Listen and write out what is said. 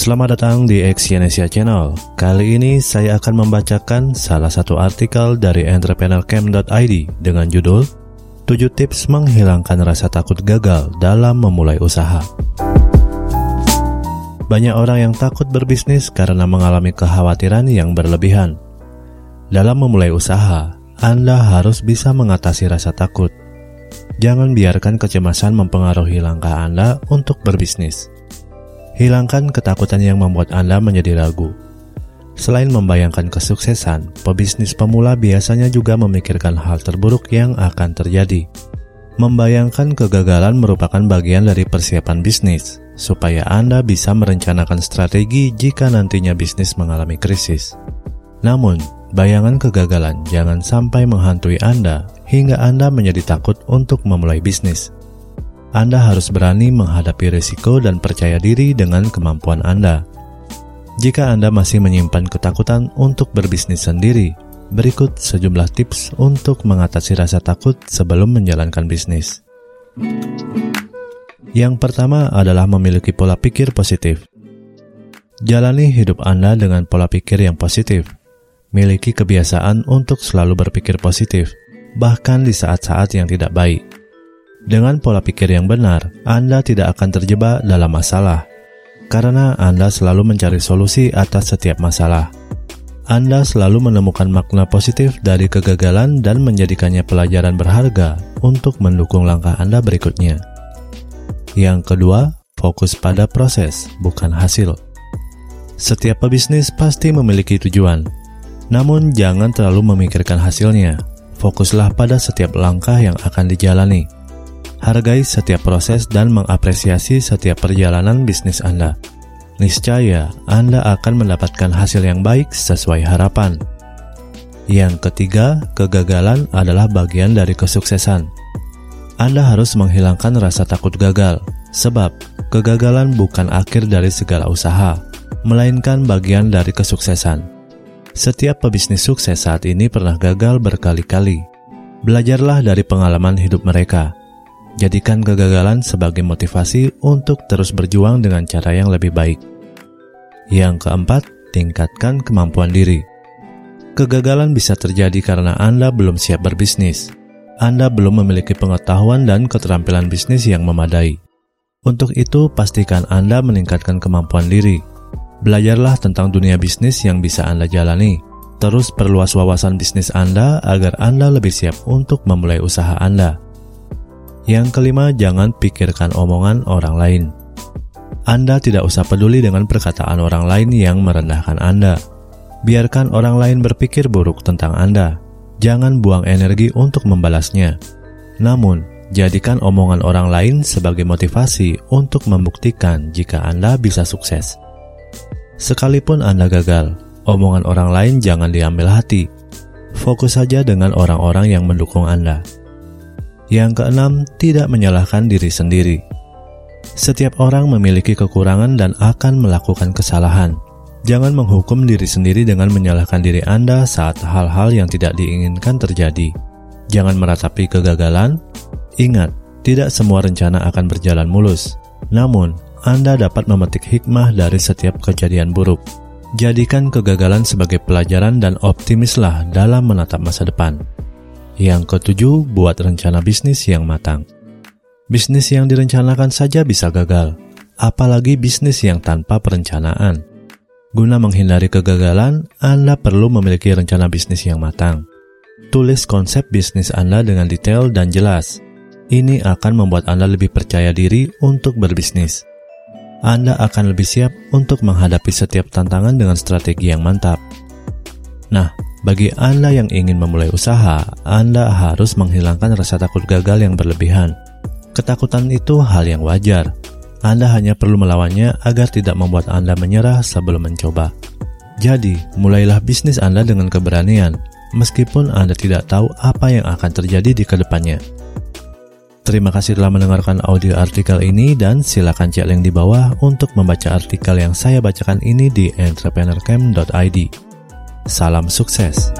Selamat datang di Exyonesia Channel. Kali ini saya akan membacakan salah satu artikel dari entrepreneurcamp.id dengan judul 7 tips menghilangkan rasa takut gagal dalam memulai usaha. Banyak orang yang takut berbisnis karena mengalami kekhawatiran yang berlebihan. Dalam memulai usaha, Anda harus bisa mengatasi rasa takut. Jangan biarkan kecemasan mempengaruhi langkah Anda untuk berbisnis. Hilangkan ketakutan yang membuat Anda menjadi ragu. Selain membayangkan kesuksesan, pebisnis pemula biasanya juga memikirkan hal terburuk yang akan terjadi. Membayangkan kegagalan merupakan bagian dari persiapan bisnis, supaya Anda bisa merencanakan strategi jika nantinya bisnis mengalami krisis. Namun, bayangan kegagalan jangan sampai menghantui Anda hingga Anda menjadi takut untuk memulai bisnis. Anda harus berani menghadapi risiko dan percaya diri dengan kemampuan Anda. Jika Anda masih menyimpan ketakutan untuk berbisnis sendiri, berikut sejumlah tips untuk mengatasi rasa takut sebelum menjalankan bisnis. Yang pertama adalah memiliki pola pikir positif. Jalani hidup Anda dengan pola pikir yang positif. Miliki kebiasaan untuk selalu berpikir positif, bahkan di saat-saat yang tidak baik. Dengan pola pikir yang benar, Anda tidak akan terjebak dalam masalah, karena Anda selalu mencari solusi atas setiap masalah. Anda selalu menemukan makna positif dari kegagalan dan menjadikannya pelajaran berharga untuk mendukung langkah Anda berikutnya. Yang kedua, fokus pada proses, bukan hasil. Setiap pebisnis pasti memiliki tujuan, namun jangan terlalu memikirkan hasilnya. Fokuslah pada setiap langkah yang akan dijalani Hargai setiap proses dan mengapresiasi setiap perjalanan bisnis Anda. Niscaya Anda akan mendapatkan hasil yang baik sesuai harapan. Yang ketiga, kegagalan adalah bagian dari kesuksesan. Anda harus menghilangkan rasa takut gagal, sebab kegagalan bukan akhir dari segala usaha, melainkan bagian dari kesuksesan. Setiap pebisnis sukses saat ini pernah gagal berkali-kali. Belajarlah dari pengalaman hidup mereka Jadikan kegagalan sebagai motivasi untuk terus berjuang dengan cara yang lebih baik. Yang keempat, tingkatkan kemampuan diri. Kegagalan bisa terjadi karena Anda belum siap berbisnis. Anda belum memiliki pengetahuan dan keterampilan bisnis yang memadai. Untuk itu, pastikan Anda meningkatkan kemampuan diri. Belajarlah tentang dunia bisnis yang bisa Anda jalani. Terus perluas wawasan bisnis Anda agar Anda lebih siap untuk memulai usaha Anda. Yang kelima, jangan pikirkan omongan orang lain. Anda tidak usah peduli dengan perkataan orang lain yang merendahkan Anda. Biarkan orang lain berpikir buruk tentang Anda. Jangan buang energi untuk membalasnya. Namun, jadikan omongan orang lain sebagai motivasi untuk membuktikan jika Anda bisa sukses. Sekalipun Anda gagal, omongan orang lain jangan diambil hati. Fokus saja dengan orang-orang yang mendukung Anda. Yang keenam, tidak menyalahkan diri sendiri. Setiap orang memiliki kekurangan dan akan melakukan kesalahan. Jangan menghukum diri sendiri dengan menyalahkan diri Anda saat hal-hal yang tidak diinginkan terjadi. Jangan meratapi kegagalan. Ingat, tidak semua rencana akan berjalan mulus. Namun, Anda dapat memetik hikmah dari setiap kejadian buruk. Jadikan kegagalan sebagai pelajaran dan optimislah dalam menatap masa depan. Yang ketujuh, buat rencana bisnis yang matang. Bisnis yang direncanakan saja bisa gagal, apalagi bisnis yang tanpa perencanaan. Guna menghindari kegagalan, Anda perlu memiliki rencana bisnis yang matang. Tulis konsep bisnis Anda dengan detail dan jelas. Ini akan membuat Anda lebih percaya diri untuk berbisnis. Anda akan lebih siap untuk menghadapi setiap tantangan dengan strategi yang mantap. Nah, bagi Anda yang ingin memulai usaha, Anda harus menghilangkan rasa takut gagal yang berlebihan. Ketakutan itu hal yang wajar. Anda hanya perlu melawannya agar tidak membuat Anda menyerah sebelum mencoba. Jadi, mulailah bisnis Anda dengan keberanian, meskipun Anda tidak tahu apa yang akan terjadi di ke depannya. Terima kasih telah mendengarkan audio artikel ini dan silakan cek link di bawah untuk membaca artikel yang saya bacakan ini di entrepreneurcamp.id. Salam sukses.